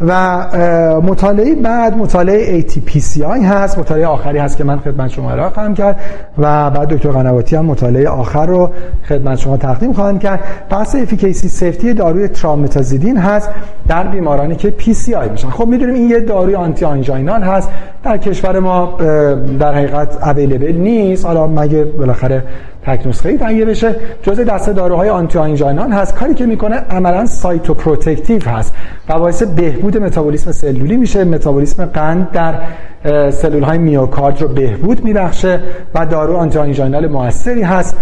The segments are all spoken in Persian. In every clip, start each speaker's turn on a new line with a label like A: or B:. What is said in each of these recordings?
A: و مطالعه بعد مطالعه ATPCI هست. مطالعه آخری هست که من خدمت شما ارائه خواهم کرد. و بعد دکتر قنواتی هم مطالعه آخر رو خدمت شما تقدیم خواهم کرد. بحث efficacy safety داروی trimetazidine هست در بیمارانی که PCI میشن. خب می‌دونیم این یه داروی anti anginal هست. در کشور ما در حقیقت available نیست. حالا مگه بالاخره تک نسخه ای تهیه بشه. جزء دسته داروهای anti anginal هست. کاری که می‌کنه عملا cytoprotective هست. و باعث بهبود متابولیسم سلولی میشه. متابولیسم قند در سلول های میوکارد رو بهبود میبخشه و دارو anti anginal موثری هست.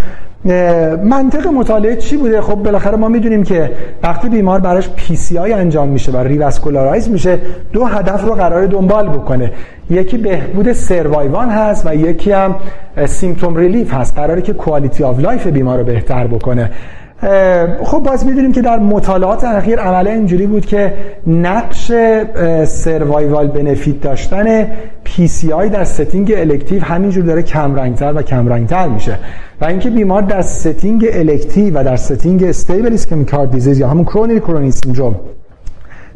A: منطق مطالعه چی بوده؟ خب بالاخره ما می‌دونیم که وقتی بیمار براش PCI انجام میشه و revascularize میشه دو هدف رو قرار دنبال بکنه. یکی بهبود survival هست و یکی هم symptom relief هست. قراره که quality of life بیمار رو بهتر بکنه. خب باز می‌دونیم که در مطالعات اخیر عملا اینجوری بود که نقش survival benefit داشتن PCI در setting elective همینجور داره کمرنگتر و کمرنگتر میشه. و اینکه بیمار در setting elective و در setting stable ischemic heart disease یا همون coronary chronic syndrome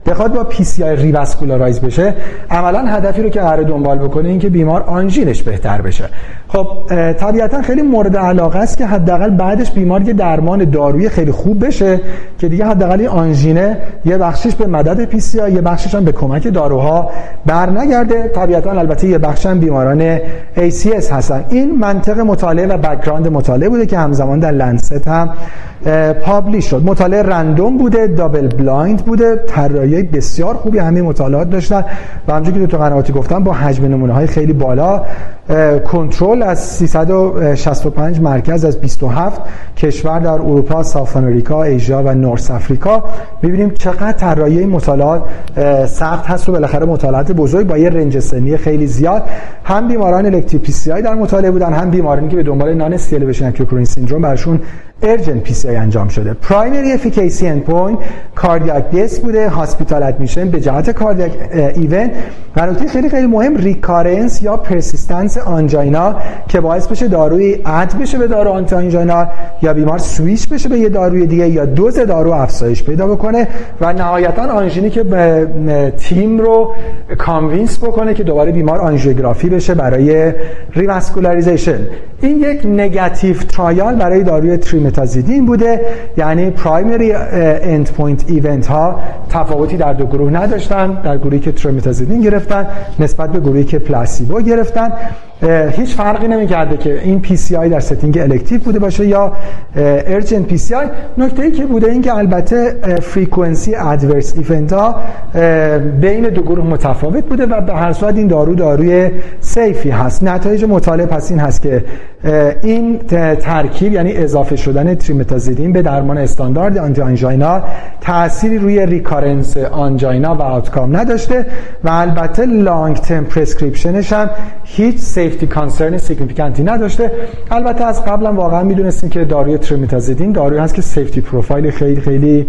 A: بخواد با PCI revascularize بشه عملا هدفی رو که قرار دنبال بکنه این که بیمار آنژینش بهتر بشه. خب طبیعتا خیلی مورد علاقه است که حداقل بعدش بیمار یه درمان دارویی خیلی خوب بشه که دیگه حداقل این آنژینه یه بخشش به مدد PCI یه بخشش هم به کمک داروها برنگرده. طبیعتا البته یه بخش هم بیماران ACS هستن. این منطق مطالعه و background مطالعه بوده که همزمان در Lancet هم publish شد. مطالعه random بوده double blind بوده طراحی بسیار خوبی همین مطالعات داشتن و همونجوری که دکتر قنواتی گفتن با حجم نمونه های خیلی بالا کنترل از 365 مرکز از 27 کشور در اروپا، South امریکا، Asia و North افریقا می‌بینیم چقدر طراحی مطالعات سخت هست و بالاخره مطالعات بزرگ با یه range سنی خیلی زیاد. هم بیماران elective PCI در مطالعه بودن هم بیمارانی که به دنبال non-ST elevation syndrome براشون urgent PCI انجام شده. primary efficacy endpoint cardiac death بوده hospital admission به جهت cardiac event و نکته خیلی خیلی مهم recurrence یا persistence angina که باعث بشه داروی add بشه به دارو anti-angina یا بیمار سویش بشه به یه داروی دیگه یا دوز دارو افزایش پیدا بکنه. و نهایتا آنژینی که تیم رو convince بکنه که دوباره بیمار آنژیوگرافی بشه برای revascularization این یک negative trial برای داروی تریمتازیدین بوده یعنی primary endpoint event ها تفاوتی در دو گروه نداشتن در گروهی که تریمتازیدین گرفتن نسبت به گروهی که placebo گرفتن. هیچ فرقی نمی‌کرده که این PCI در setting elective بوده باشه یا urgent PCI نکته ای که بوده این که البته frequency adverse event ها بین دو گروه متفاوت بوده و به هر صورت این دارو داروی safe ی هست. نتایج مطالعه پس این هست که این ترکیب یعنی اضافه شدن تریمتازیدین به درمان استاندارد anti-angina تأثیری روی recurrence angina و outcome نداشته و البته long term prescription ش هم هیچ safety concern significant ی نداشته. البته از قبلا واقعا می‌دونستیم که داروی تریمتازیدین داروی هست که safety profile خیلی خیلی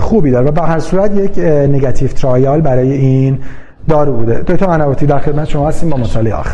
A: خوبی داره و به هر صورت یک negative trial برای این دارو بوده. دکتر منواتی در خدمت شما هستیم. با مطالعه آخر.